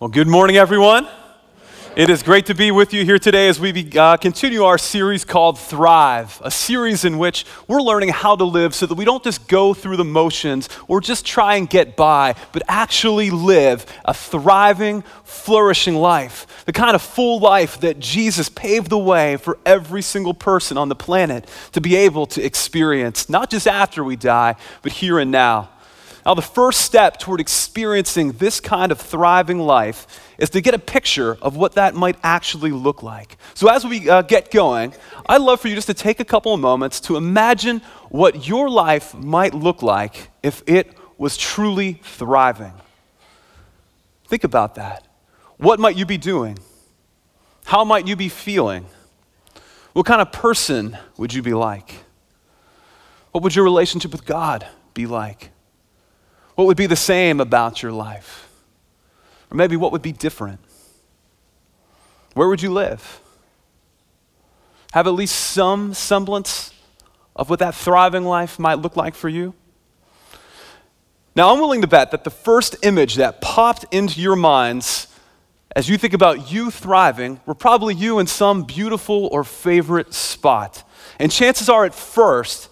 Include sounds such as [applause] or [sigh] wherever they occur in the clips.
Well, good morning, everyone. It is great to be with you here today as we be, uh, continue our series called Thrive, a series in which we're learning how to live so that we don't just go through the motions or just try and get by, but actually live a thriving, flourishing life. The kind of full life that Jesus paved the way for every single person on the planet to be able to experience, not just after we die, but here and now. Now, the first step toward experiencing this kind of thriving life is to get a picture of what that might actually look like. So, as we uh, get going, I'd love for you just to take a couple of moments to imagine what your life might look like if it was truly thriving. Think about that. What might you be doing? How might you be feeling? What kind of person would you be like? What would your relationship with God be like? What would be the same about your life? Or maybe what would be different? Where would you live? Have at least some semblance of what that thriving life might look like for you? Now, I'm willing to bet that the first image that popped into your minds as you think about you thriving were probably you in some beautiful or favorite spot. And chances are, at first,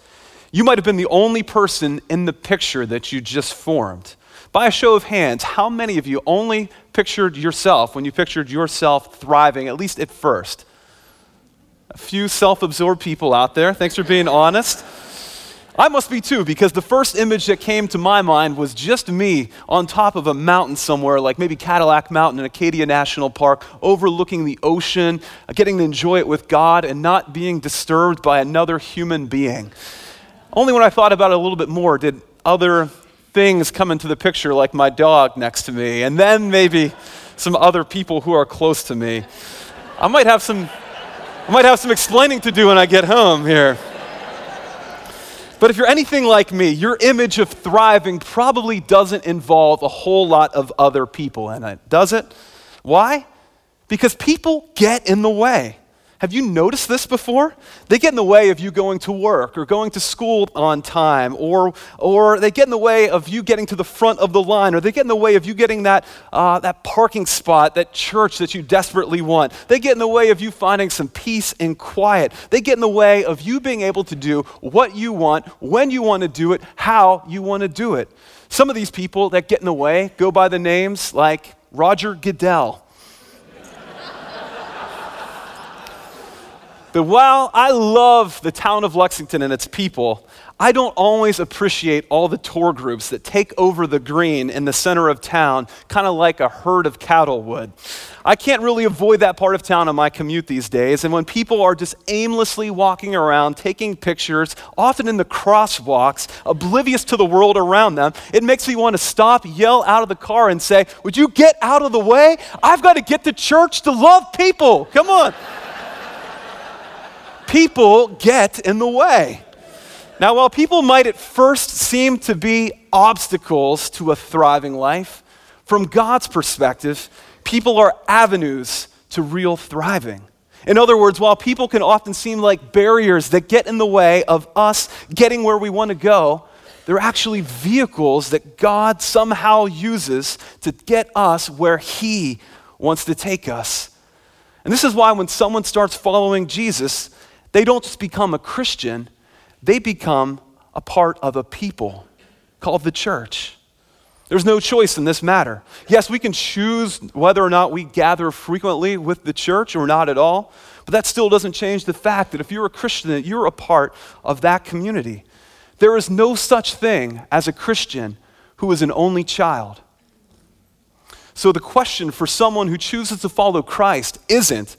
you might have been the only person in the picture that you just formed. By a show of hands, how many of you only pictured yourself when you pictured yourself thriving, at least at first? A few self absorbed people out there. Thanks for being honest. I must be too, because the first image that came to my mind was just me on top of a mountain somewhere, like maybe Cadillac Mountain in Acadia National Park, overlooking the ocean, getting to enjoy it with God, and not being disturbed by another human being. Only when I thought about it a little bit more did other things come into the picture, like my dog next to me, and then maybe some other people who are close to me. I might have some, I might have some explaining to do when I get home here. But if you're anything like me, your image of thriving probably doesn't involve a whole lot of other people in it, does it? Why? Because people get in the way. Have you noticed this before? They get in the way of you going to work or going to school on time, or, or they get in the way of you getting to the front of the line, or they get in the way of you getting that, uh, that parking spot, that church that you desperately want. They get in the way of you finding some peace and quiet. They get in the way of you being able to do what you want, when you want to do it, how you want to do it. Some of these people that get in the way go by the names like Roger Goodell. But while I love the town of Lexington and its people, I don't always appreciate all the tour groups that take over the green in the center of town, kind of like a herd of cattle would. I can't really avoid that part of town on my commute these days, and when people are just aimlessly walking around, taking pictures, often in the crosswalks, oblivious to the world around them, it makes me want to stop, yell out of the car, and say, Would you get out of the way? I've got to get to church to love people. Come on people get in the way. Now, while people might at first seem to be obstacles to a thriving life, from God's perspective, people are avenues to real thriving. In other words, while people can often seem like barriers that get in the way of us getting where we want to go, they're actually vehicles that God somehow uses to get us where He wants to take us. And this is why when someone starts following Jesus, they don't just become a Christian, they become a part of a people called the church. There's no choice in this matter. Yes, we can choose whether or not we gather frequently with the church or not at all, but that still doesn't change the fact that if you're a Christian, that you're a part of that community. There is no such thing as a Christian who is an only child. So the question for someone who chooses to follow Christ isn't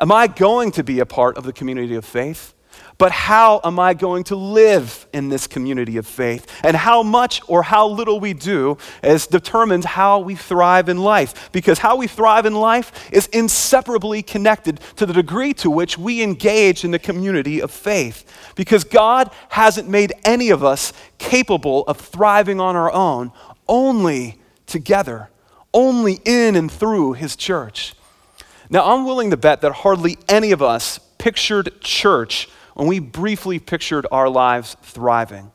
Am I going to be a part of the community of faith? But how am I going to live in this community of faith? And how much or how little we do is determines how we thrive in life. Because how we thrive in life is inseparably connected to the degree to which we engage in the community of faith. Because God hasn't made any of us capable of thriving on our own, only together, only in and through His church. Now, I'm willing to bet that hardly any of us pictured church when we briefly pictured our lives thriving.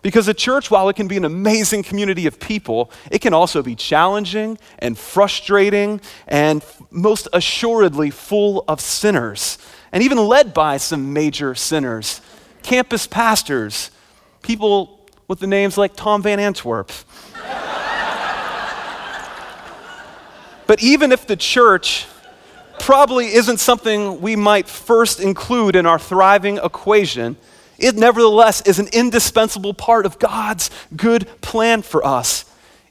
Because a church, while it can be an amazing community of people, it can also be challenging and frustrating and most assuredly full of sinners and even led by some major sinners. Campus pastors, people with the names like Tom Van Antwerp. [laughs] but even if the church probably isn't something we might first include in our thriving equation, it nevertheless is an indispensable part of God's good plan for us,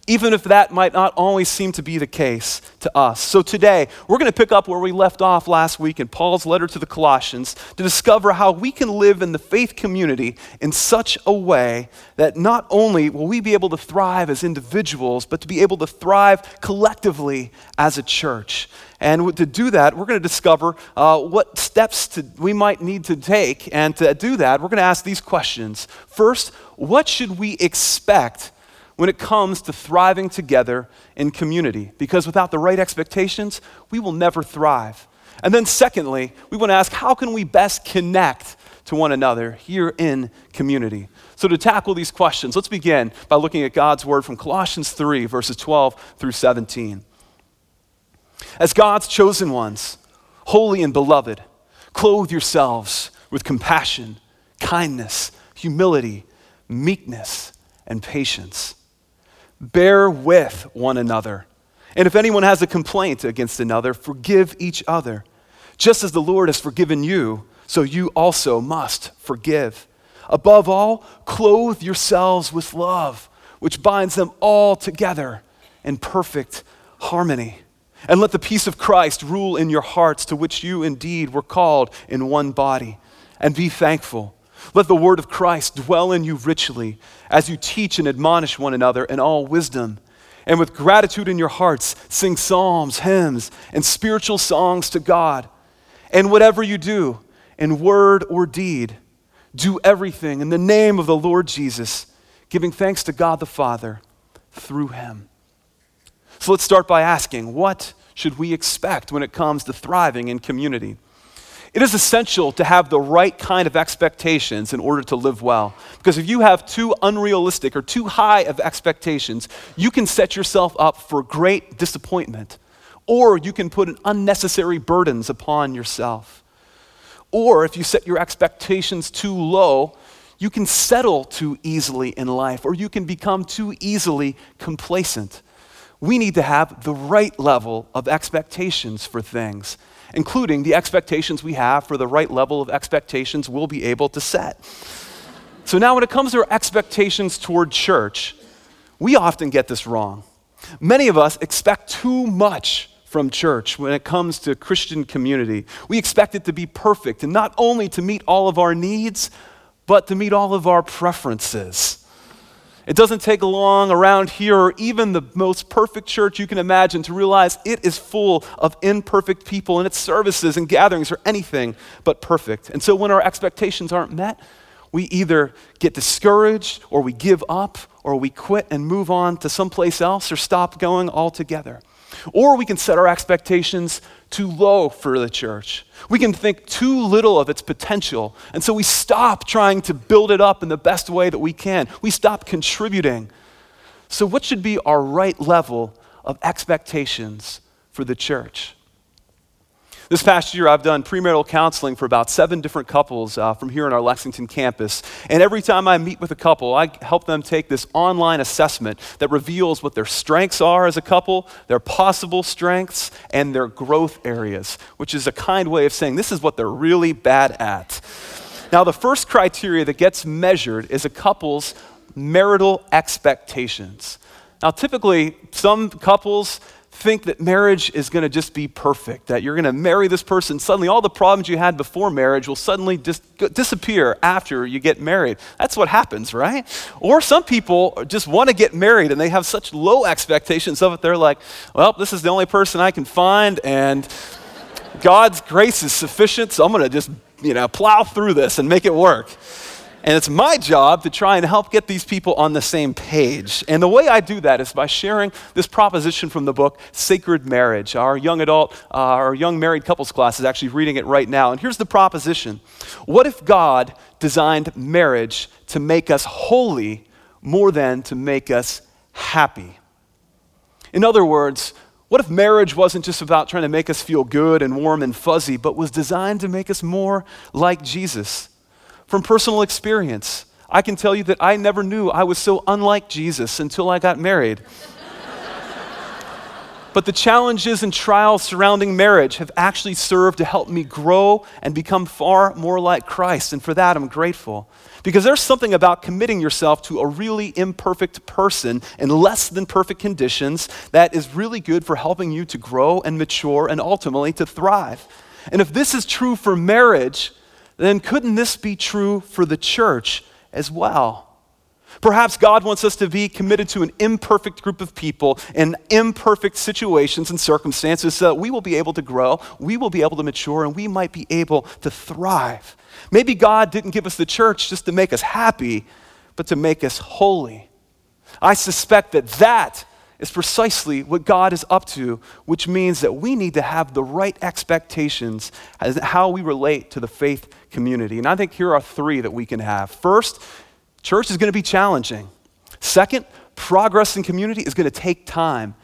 even if that might not always seem to be the case to us. So today, we're going to pick up where we left off last week in Paul's letter to the Colossians to discover how we can live in the faith community in such a way that not only will we be able to thrive as individuals, but to be able to thrive collectively as a church. And to do that, we're going to discover uh, what steps to, we might need to take. And to do that, we're going to ask these questions. First, what should we expect when it comes to thriving together in community? Because without the right expectations, we will never thrive. And then, secondly, we want to ask how can we best connect to one another here in community? So, to tackle these questions, let's begin by looking at God's word from Colossians 3, verses 12 through 17. As God's chosen ones, holy and beloved, clothe yourselves with compassion, kindness, humility, meekness, and patience. Bear with one another. And if anyone has a complaint against another, forgive each other. Just as the Lord has forgiven you, so you also must forgive. Above all, clothe yourselves with love, which binds them all together in perfect harmony. And let the peace of Christ rule in your hearts, to which you indeed were called in one body. And be thankful. Let the word of Christ dwell in you richly as you teach and admonish one another in all wisdom. And with gratitude in your hearts, sing psalms, hymns, and spiritual songs to God. And whatever you do, in word or deed, do everything in the name of the Lord Jesus, giving thanks to God the Father through him. So let's start by asking what should we expect when it comes to thriving in community? It is essential to have the right kind of expectations in order to live well. Because if you have too unrealistic or too high of expectations, you can set yourself up for great disappointment, or you can put unnecessary burdens upon yourself. Or if you set your expectations too low, you can settle too easily in life, or you can become too easily complacent we need to have the right level of expectations for things, including the expectations we have for the right level of expectations we'll be able to set. So, now when it comes to our expectations toward church, we often get this wrong. Many of us expect too much from church when it comes to Christian community. We expect it to be perfect and not only to meet all of our needs, but to meet all of our preferences. It doesn't take long around here or even the most perfect church you can imagine to realize it is full of imperfect people and its services and gatherings are anything but perfect. And so when our expectations aren't met, we either get discouraged or we give up or we quit and move on to someplace else or stop going altogether. Or we can set our expectations too low for the church. We can think too little of its potential. And so we stop trying to build it up in the best way that we can. We stop contributing. So, what should be our right level of expectations for the church? This past year, I've done premarital counseling for about seven different couples uh, from here on our Lexington campus. And every time I meet with a couple, I help them take this online assessment that reveals what their strengths are as a couple, their possible strengths, and their growth areas, which is a kind way of saying this is what they're really bad at. Now, the first criteria that gets measured is a couple's marital expectations. Now, typically, some couples think that marriage is going to just be perfect, that you're going to marry this person. Suddenly, all the problems you had before marriage will suddenly dis- disappear after you get married. That's what happens, right? Or some people just want to get married and they have such low expectations of it. They're like, well, this is the only person I can find, and God's grace is sufficient, so I'm going to just, you know, plow through this and make it work. And it's my job to try and help get these people on the same page. And the way I do that is by sharing this proposition from the book, Sacred Marriage. Our young adult, uh, our young married couples class is actually reading it right now. And here's the proposition What if God designed marriage to make us holy more than to make us happy? In other words, what if marriage wasn't just about trying to make us feel good and warm and fuzzy, but was designed to make us more like Jesus? From personal experience, I can tell you that I never knew I was so unlike Jesus until I got married. [laughs] but the challenges and trials surrounding marriage have actually served to help me grow and become far more like Christ. And for that, I'm grateful. Because there's something about committing yourself to a really imperfect person in less than perfect conditions that is really good for helping you to grow and mature and ultimately to thrive. And if this is true for marriage, then couldn't this be true for the church as well? Perhaps God wants us to be committed to an imperfect group of people in imperfect situations and circumstances so that we will be able to grow, we will be able to mature, and we might be able to thrive. Maybe God didn't give us the church just to make us happy, but to make us holy. I suspect that that is precisely what God is up to, which means that we need to have the right expectations as how we relate to the faith community. And I think here are three that we can have. First, church is going to be challenging. Second, progress in community is going to take time.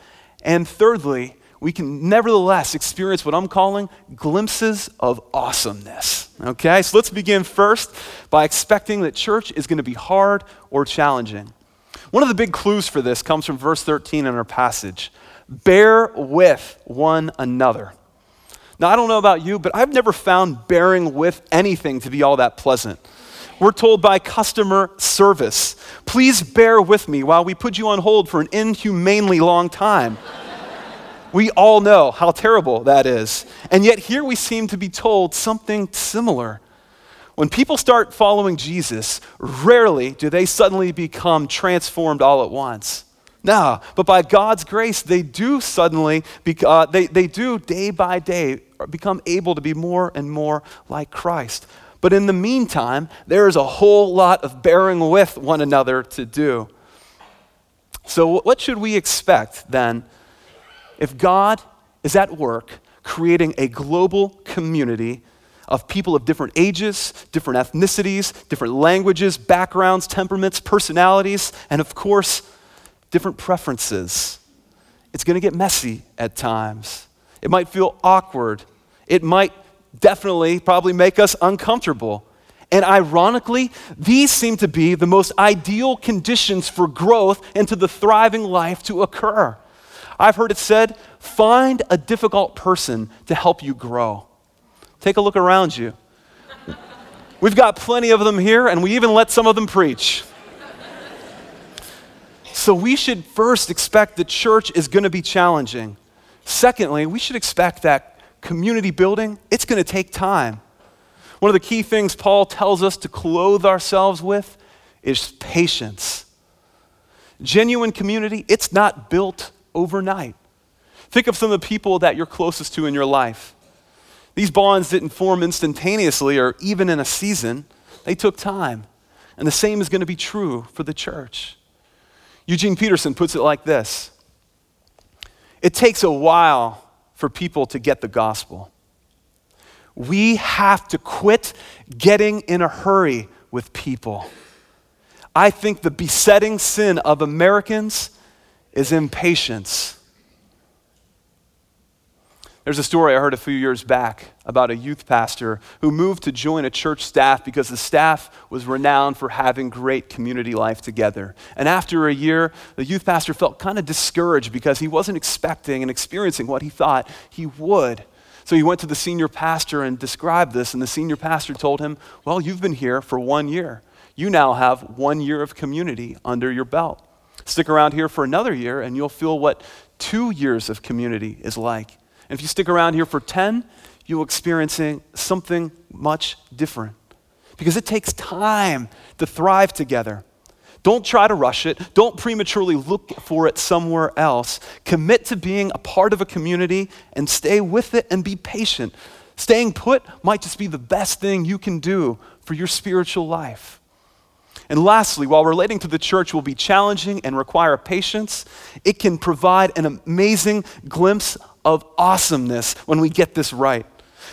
And thirdly, we can nevertheless experience what I'm calling glimpses of awesomeness. Okay, so let's begin first by expecting that church is going to be hard or challenging. One of the big clues for this comes from verse 13 in our passage bear with one another. Now, I don't know about you, but I've never found bearing with anything to be all that pleasant. We're told by customer service, please bear with me while we put you on hold for an inhumanely long time. [laughs] we all know how terrible that is. And yet, here we seem to be told something similar. When people start following Jesus, rarely do they suddenly become transformed all at once. No, but by God's grace, they do suddenly, uh, they, they do day by day become able to be more and more like Christ. But in the meantime, there is a whole lot of bearing with one another to do. So, what should we expect then if God is at work creating a global community of people of different ages, different ethnicities, different languages, backgrounds, temperaments, personalities, and of course, different preferences. It's going to get messy at times. It might feel awkward. It might definitely probably make us uncomfortable. And ironically, these seem to be the most ideal conditions for growth into the thriving life to occur. I've heard it said find a difficult person to help you grow. Take a look around you. We've got plenty of them here, and we even let some of them preach. So we should first expect that church is going to be challenging. Secondly, we should expect that community building, it's going to take time. One of the key things Paul tells us to clothe ourselves with is patience. Genuine community, it's not built overnight. Think of some of the people that you're closest to in your life. These bonds didn't form instantaneously or even in a season, they took time. And the same is going to be true for the church. Eugene Peterson puts it like this It takes a while for people to get the gospel. We have to quit getting in a hurry with people. I think the besetting sin of Americans is impatience. There's a story I heard a few years back about a youth pastor who moved to join a church staff because the staff was renowned for having great community life together. And after a year, the youth pastor felt kind of discouraged because he wasn't expecting and experiencing what he thought he would. So he went to the senior pastor and described this, and the senior pastor told him, Well, you've been here for one year. You now have one year of community under your belt. Stick around here for another year, and you'll feel what two years of community is like. And if you stick around here for 10, you'll experience something much different. Because it takes time to thrive together. Don't try to rush it. Don't prematurely look for it somewhere else. Commit to being a part of a community and stay with it and be patient. Staying put might just be the best thing you can do for your spiritual life. And lastly, while relating to the church will be challenging and require patience, it can provide an amazing glimpse of awesomeness when we get this right.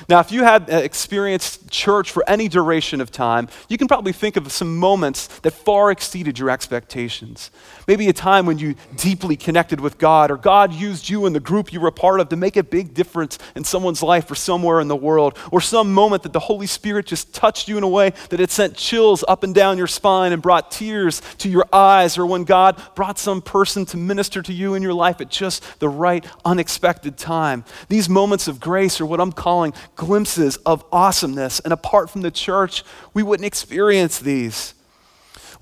Now, if you had uh, experienced church for any duration of time, you can probably think of some moments that far exceeded your expectations. Maybe a time when you deeply connected with God, or God used you and the group you were a part of to make a big difference in someone's life or somewhere in the world, or some moment that the Holy Spirit just touched you in a way that it sent chills up and down your spine and brought tears to your eyes, or when God brought some person to minister to you in your life at just the right, unexpected time. These moments of grace are what I'm calling glimpses of awesomeness. And apart from the church, we wouldn't experience these.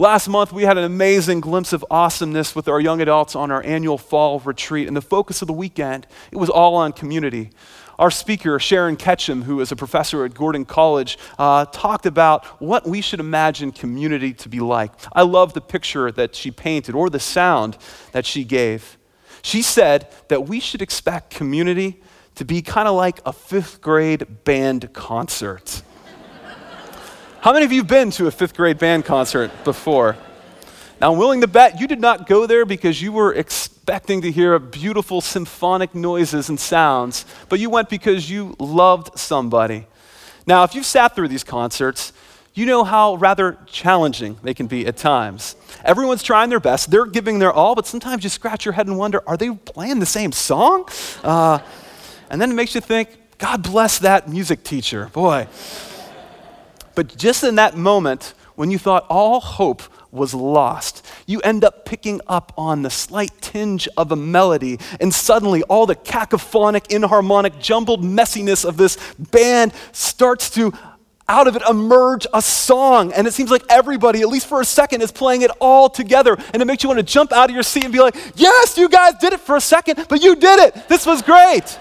Last month, we had an amazing glimpse of awesomeness with our young adults on our annual fall retreat. And the focus of the weekend, it was all on community. Our speaker, Sharon Ketcham, who is a professor at Gordon College, uh, talked about what we should imagine community to be like. I love the picture that she painted or the sound that she gave. She said that we should expect community to be kind of like a fifth grade band concert. How many of you have been to a fifth grade band concert before? Now, I'm willing to bet you did not go there because you were expecting to hear beautiful symphonic noises and sounds, but you went because you loved somebody. Now, if you've sat through these concerts, you know how rather challenging they can be at times. Everyone's trying their best, they're giving their all, but sometimes you scratch your head and wonder are they playing the same song? Uh, and then it makes you think, God bless that music teacher. Boy. But just in that moment, when you thought all hope was lost, you end up picking up on the slight tinge of a melody, and suddenly all the cacophonic, inharmonic, jumbled messiness of this band starts to out of it emerge a song. And it seems like everybody, at least for a second, is playing it all together. And it makes you want to jump out of your seat and be like, Yes, you guys did it for a second, but you did it. This was great.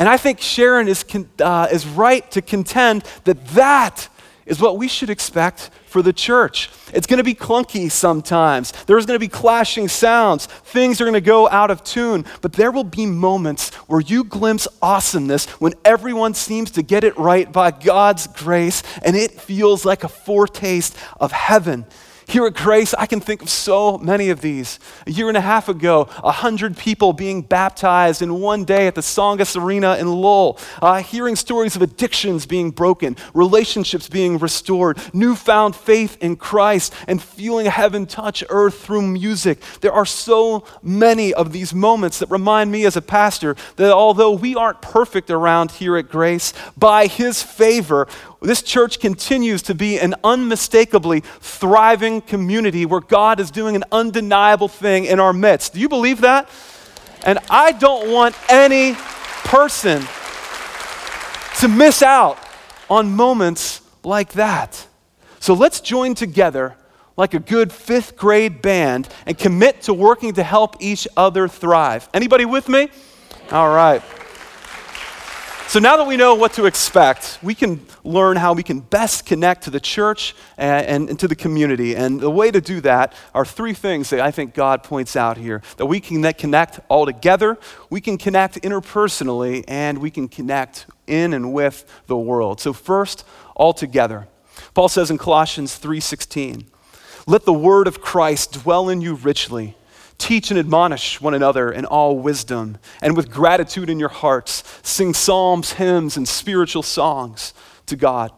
And I think Sharon is, uh, is right to contend that that is what we should expect for the church. It's going to be clunky sometimes. There's going to be clashing sounds. Things are going to go out of tune. But there will be moments where you glimpse awesomeness when everyone seems to get it right by God's grace and it feels like a foretaste of heaven. Here at Grace, I can think of so many of these. A year and a half ago, a hundred people being baptized in one day at the Tsongas Arena in Lowell. Uh, hearing stories of addictions being broken, relationships being restored, newfound faith in Christ, and feeling heaven touch earth through music. There are so many of these moments that remind me as a pastor that although we aren't perfect around here at Grace, by His favor, this church continues to be an unmistakably thriving community where God is doing an undeniable thing in our midst. Do you believe that? And I don't want any person to miss out on moments like that. So let's join together like a good fifth grade band and commit to working to help each other thrive. Anybody with me? All right. So now that we know what to expect, we can learn how we can best connect to the church and, and, and, to the community. And the way to do that are three things that I think God points out here that we can connect all together, we can connect interpersonally, and we can connect in and with the world. So, first, all together. Paul says in Colossians 3:16, "Let the word of Christ dwell in you richly." Teach and admonish one another in all wisdom, and with gratitude in your hearts, sing psalms, hymns, and spiritual songs to God.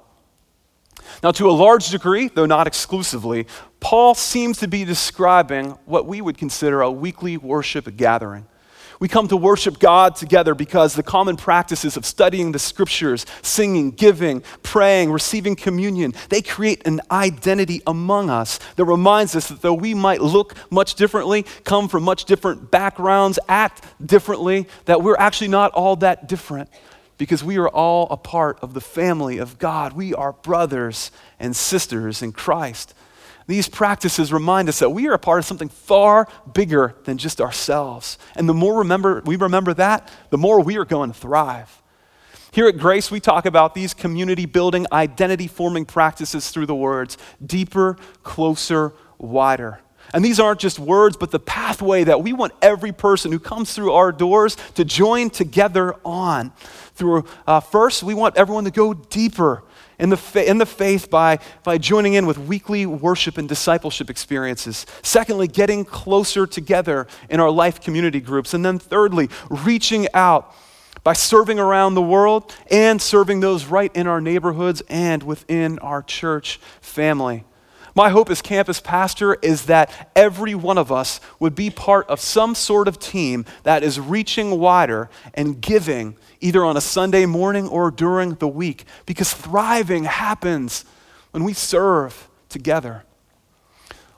Now, to a large degree, though not exclusively, Paul seems to be describing what we would consider a weekly worship gathering. We come to worship God together because the common practices of studying the scriptures, singing, giving, praying, receiving communion, they create an identity among us that reminds us that though we might look much differently, come from much different backgrounds, act differently, that we're actually not all that different because we are all a part of the family of God. We are brothers and sisters in Christ. These practices remind us that we are a part of something far bigger than just ourselves. And the more remember, we remember that, the more we are going to thrive. Here at Grace, we talk about these community building, identity forming practices through the words deeper, closer, wider. And these aren't just words, but the pathway that we want every person who comes through our doors to join together on. Through uh, first, we want everyone to go deeper in the, fa- in the faith by, by joining in with weekly worship and discipleship experiences. Secondly, getting closer together in our life community groups. And then thirdly, reaching out by serving around the world and serving those right in our neighborhoods and within our church family. My hope as campus pastor is that every one of us would be part of some sort of team that is reaching wider and giving either on a Sunday morning or during the week because thriving happens when we serve together.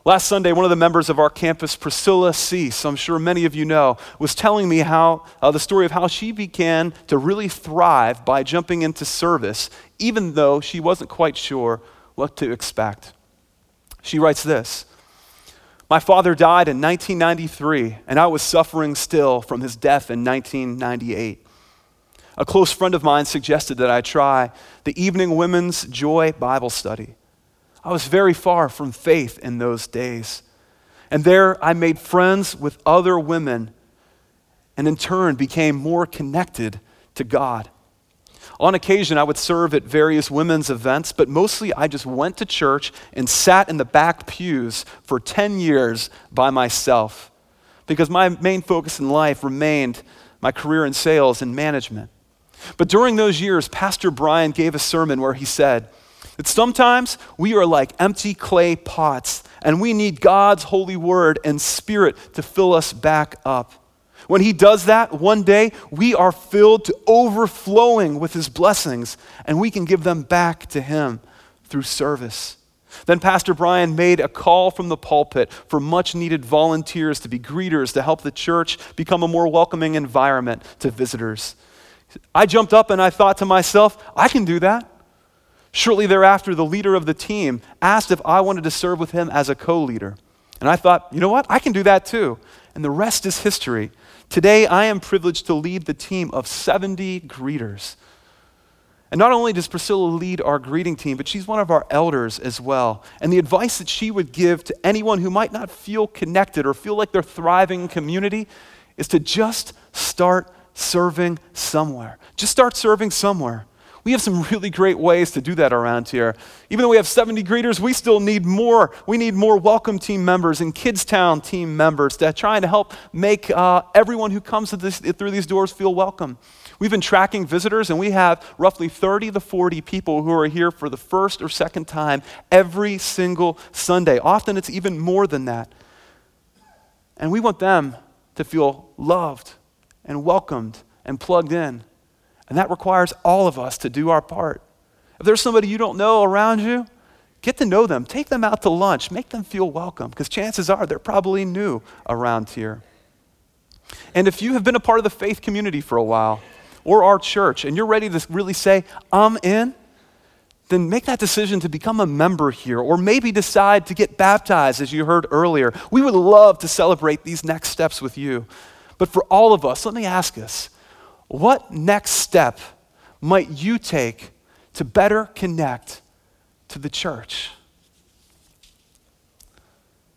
Last Sunday, one of the members of our campus, Priscilla Cease, I'm sure many of you know, was telling me how uh, the story of how she began to really thrive by jumping into service, even though she wasn't quite sure what to expect. She writes this My father died in 1993, and I was suffering still from his death in 1998. A close friend of mine suggested that I try the Evening Women's Joy Bible Study. I was very far from faith in those days. And there I made friends with other women and in turn became more connected to God. On occasion, I would serve at various women's events, but mostly I just went to church and sat in the back pews for 10 years by myself because my main focus in life remained my career in sales and management. But during those years, Pastor Brian gave a sermon where he said, that sometimes we are like empty clay pots and we need God's holy word and spirit to fill us back up. When He does that, one day we are filled to overflowing with His blessings and we can give them back to Him through service. Then Pastor Brian made a call from the pulpit for much needed volunteers to be greeters to help the church become a more welcoming environment to visitors. I jumped up and I thought to myself, I can do that. Shortly thereafter, the leader of the team asked if I wanted to serve with him as a co leader. And I thought, you know what? I can do that too. And the rest is history. Today, I am privileged to lead the team of 70 greeters. And not only does Priscilla lead our greeting team, but she's one of our elders as well. And the advice that she would give to anyone who might not feel connected or feel like they're thriving in community is to just start serving somewhere. Just start serving somewhere. We have some really great ways to do that around here. Even though we have 70 greeters, we still need more. We need more welcome team members and Kidstown team members that trying to help make uh, everyone who comes this, through these doors feel welcome. We've been tracking visitors, and we have roughly 30 to 40 people who are here for the first or second time every single Sunday. Often it's even more than that. And we want them to feel loved and welcomed and plugged in. And that requires all of us to do our part. If there's somebody you don't know around you, get to know them. Take them out to lunch. Make them feel welcome because chances are they're probably new around here. And if you have been a part of the faith community for a while or our church and you're ready to really say, I'm in, then make that decision to become a member here or maybe decide to get baptized as you heard earlier. We would love to celebrate these next steps with you. But for all of us, let me ask us what next step might you take to better connect to the church?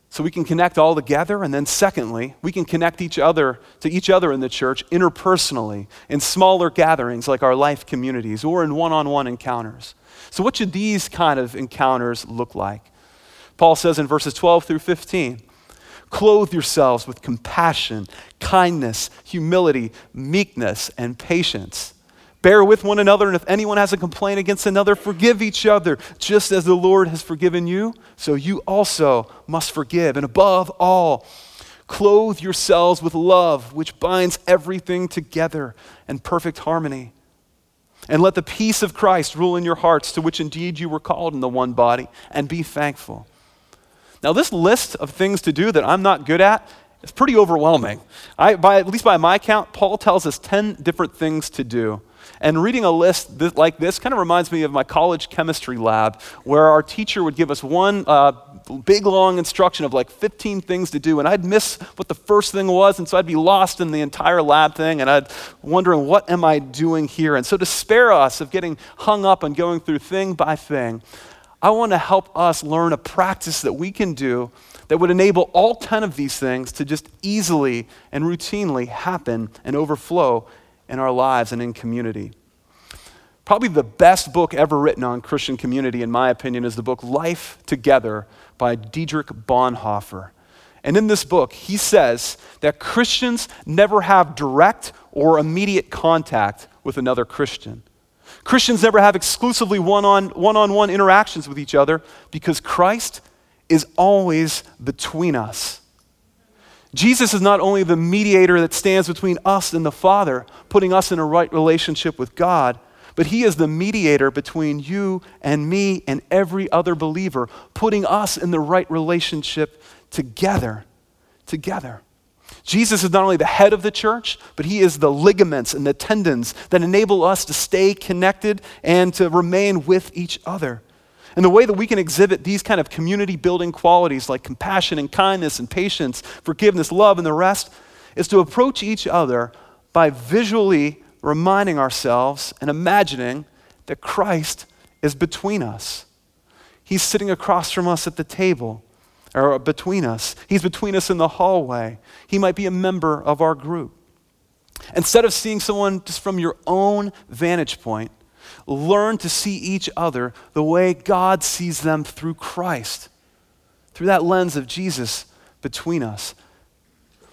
So we can connect all together, and then secondly, we can connect each other to each other in the church interpersonally in smaller gatherings like our life communities or in one on one encounters. So, what should these kind of encounters look like? Paul says in verses 12 through 15 Clothe yourselves with compassion, kindness, humility, meekness, and patience. Bear with one another, and if anyone has a complaint against another, forgive each other, just as the Lord has forgiven you, so you also must forgive. And above all, clothe yourselves with love, which binds everything together in perfect harmony. And let the peace of Christ rule in your hearts, to which indeed you were called in the one body, and be thankful. Now, this list of things to do that I'm not good at is pretty overwhelming. I, by, at least by my count, Paul tells us 10 different things to do. And reading a list th- like this kind of reminds me of my college chemistry lab, where our teacher would give us one uh, big long instruction of like 15 things to do, and I'd miss what the first thing was, and so I'd be lost in the entire lab thing, and I'd wondering what am I doing here. And so to spare us of getting hung up and going through thing by thing, I want to help us learn a practice that we can do that would enable all 10 of these things to just easily and routinely happen and overflow in our lives and in community. Probably the best book ever written on Christian community, in my opinion, is the book Life Together by Dietrich Bonhoeffer. And in this book, he says that Christians never have direct or immediate contact with another Christian. Christians never have exclusively one on one interactions with each other because Christ is always between us. Jesus is not only the mediator that stands between us and the Father, putting us in a right relationship with God, but He is the mediator between you and me and every other believer, putting us in the right relationship together. Together. Jesus is not only the head of the church, but he is the ligaments and the tendons that enable us to stay connected and to remain with each other. And the way that we can exhibit these kind of community building qualities like compassion and kindness and patience, forgiveness, love, and the rest is to approach each other by visually reminding ourselves and imagining that Christ is between us. He's sitting across from us at the table or between us. He's between us in the hallway. He might be a member of our group. Instead of seeing someone just from your own vantage point, learn to see each other the way God sees them through Christ, through that lens of Jesus between us.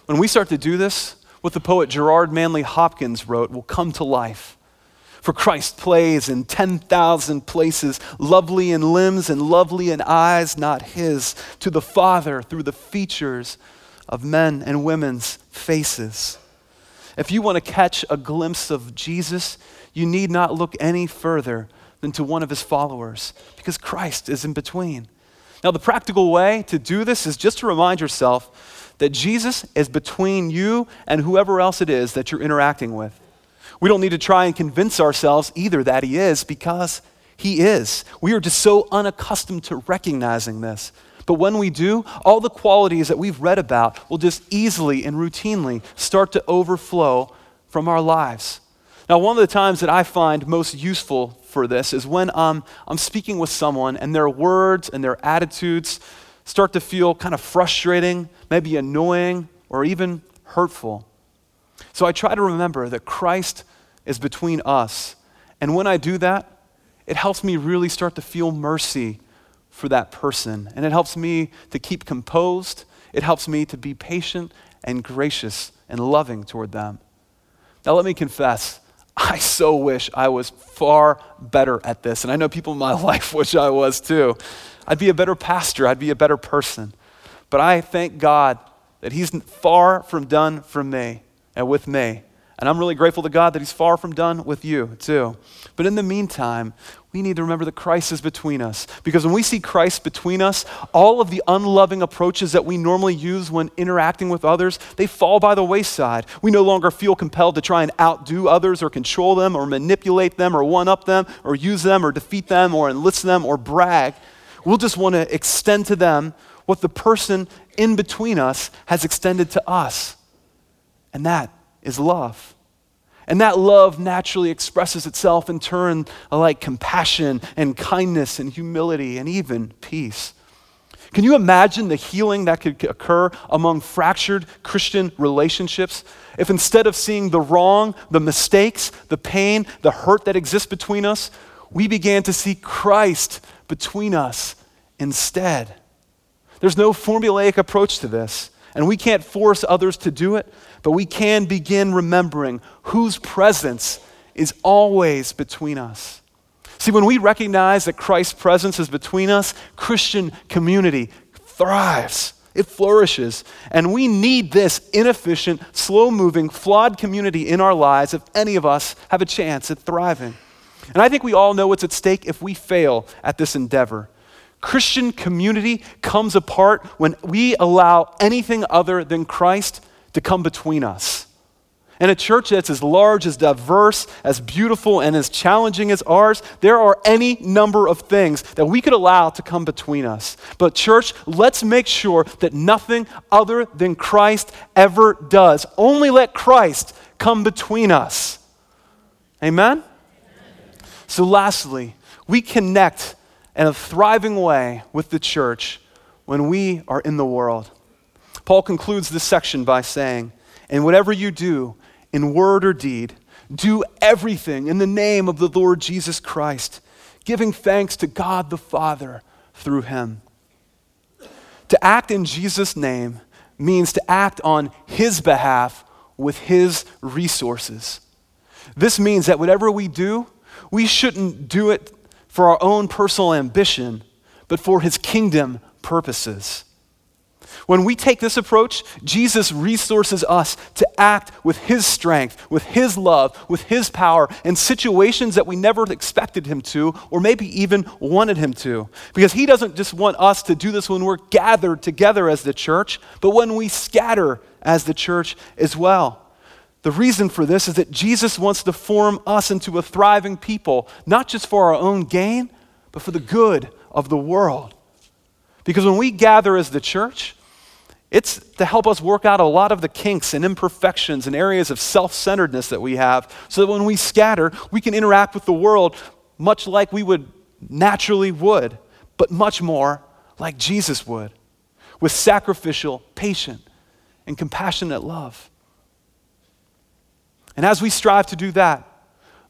When we start to do this, what the poet Gerard Manley Hopkins wrote will come to life. For Christ plays in 10,000 places, lovely in limbs and lovely in eyes not his, to the Father through the features of men and women's faces. If you want to catch a glimpse of Jesus, you need not look any further than to one of his followers, because Christ is in between. Now, the practical way to do this is just to remind yourself that Jesus is between you and whoever else it is that you're interacting with. We don't need to try and convince ourselves either that He is because He is. We are just so unaccustomed to recognizing this. But when we do, all the qualities that we've read about will just easily and routinely start to overflow from our lives. Now, one of the times that I find most useful for this is when um, I'm speaking with someone and their words and their attitudes start to feel kind of frustrating, maybe annoying, or even hurtful. So I try to remember that Christ is between us. And when I do that, it helps me really start to feel mercy for that person. And it helps me to keep composed. It helps me to be patient and gracious and loving toward them. Now, let me confess, I so wish I was far better at this. And I know people in my [laughs] life wish I was too. I'd be a better pastor, I'd be a better person. But I thank God that He's far from done for me and with me. And I'm really grateful to God that He's far from done with you, too. But in the meantime, we need to remember that Christ is between us. Because when we see Christ between us, all of the unloving approaches that we normally use when interacting with others, they fall by the wayside. We no longer feel compelled to try and outdo others or control them or manipulate them or one up them or use them or defeat them or enlist them or brag. We'll just want to extend to them what the person in between us has extended to us. And that is love. And that love naturally expresses itself in turn like compassion and kindness and humility and even peace. Can you imagine the healing that could occur among fractured Christian relationships if instead of seeing the wrong, the mistakes, the pain, the hurt that exists between us, we began to see Christ between us instead? There's no formulaic approach to this. And we can't force others to do it, but we can begin remembering whose presence is always between us. See, when we recognize that Christ's presence is between us, Christian community thrives. It flourishes. And we need this inefficient, slow moving, flawed community in our lives if any of us have a chance at thriving. And I think we all know what's at stake if we fail at this endeavor. Christian community comes apart when we allow anything other than Christ to come between us. And a church that's as large, as diverse, as beautiful, and as challenging as ours, there are any number of things that we could allow to come between us. But, church, let's make sure that nothing other than Christ ever does. Only let Christ come between us. Amen? Amen. So, lastly, we connect in a thriving way with the church when we are in the world. Paul concludes this section by saying, And whatever you do, in word or deed, do everything in the name of the Lord Jesus Christ, giving thanks to God the Father through him. To act in Jesus' name means to act on his behalf with his resources. This means that whatever we do, we shouldn't do it for our own personal ambition, but for his kingdom purposes. When we take this approach, Jesus resources us to act with His strength, with His love, with His power in situations that we never expected Him to, or maybe even wanted Him to. Because He doesn't just want us to do this when we're gathered together as the church, but when we scatter as the church as well. The reason for this is that Jesus wants to form us into a thriving people, not just for our own gain, but for the good of the world. Because when we gather as the church, it's to help us work out a lot of the kinks and imperfections and areas of self centeredness that we have so that when we scatter, we can interact with the world much like we would naturally would, but much more like Jesus would, with sacrificial, patient, and compassionate love. And as we strive to do that,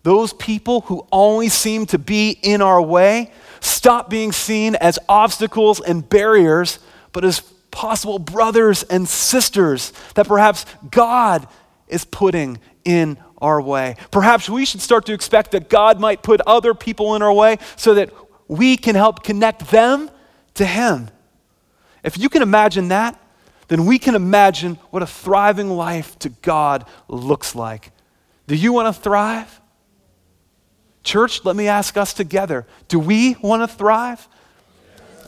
those people who always seem to be in our way stop being seen as obstacles and barriers, but as possible brothers and sisters that perhaps God is putting in our way. Perhaps we should start to expect that God might put other people in our way so that we can help connect them to Him. If you can imagine that, then we can imagine what a thriving life to God looks like. Do you want to thrive? Church, let me ask us together do we want to thrive?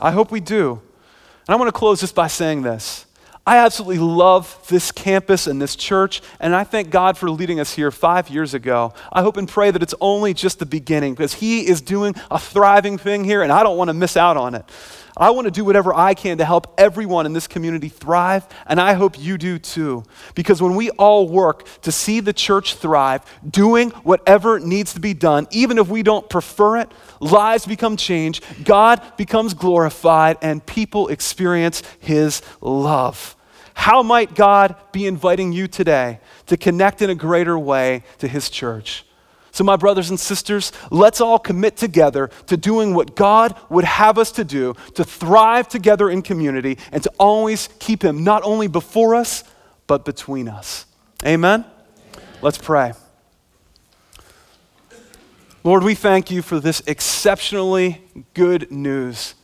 I hope we do. And I want to close just by saying this. I absolutely love this campus and this church, and I thank God for leading us here five years ago. I hope and pray that it's only just the beginning because He is doing a thriving thing here, and I don't want to miss out on it. I want to do whatever I can to help everyone in this community thrive, and I hope you do too. Because when we all work to see the church thrive, doing whatever needs to be done, even if we don't prefer it, lives become changed, God becomes glorified, and people experience His love. How might God be inviting you today to connect in a greater way to His church? So, my brothers and sisters, let's all commit together to doing what God would have us to do, to thrive together in community, and to always keep Him not only before us, but between us. Amen? Let's pray. Lord, we thank you for this exceptionally good news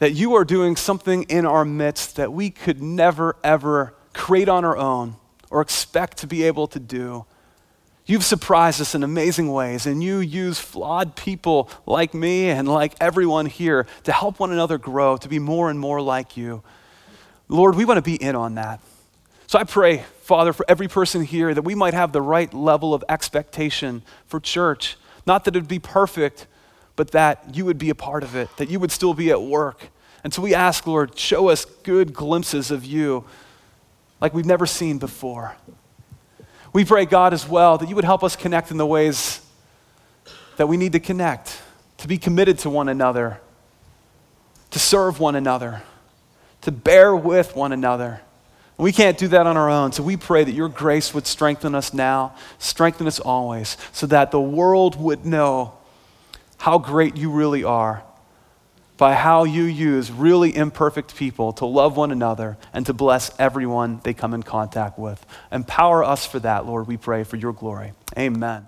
that you are doing something in our midst that we could never, ever create on our own or expect to be able to do. You've surprised us in amazing ways, and you use flawed people like me and like everyone here to help one another grow, to be more and more like you. Lord, we want to be in on that. So I pray, Father, for every person here that we might have the right level of expectation for church. Not that it would be perfect, but that you would be a part of it, that you would still be at work. And so we ask, Lord, show us good glimpses of you like we've never seen before. We pray, God, as well, that you would help us connect in the ways that we need to connect, to be committed to one another, to serve one another, to bear with one another. We can't do that on our own. So we pray that your grace would strengthen us now, strengthen us always, so that the world would know how great you really are by how you use really imperfect people to love one another and to bless everyone they come in contact with. Empower us for that, Lord, we pray, for your glory. Amen.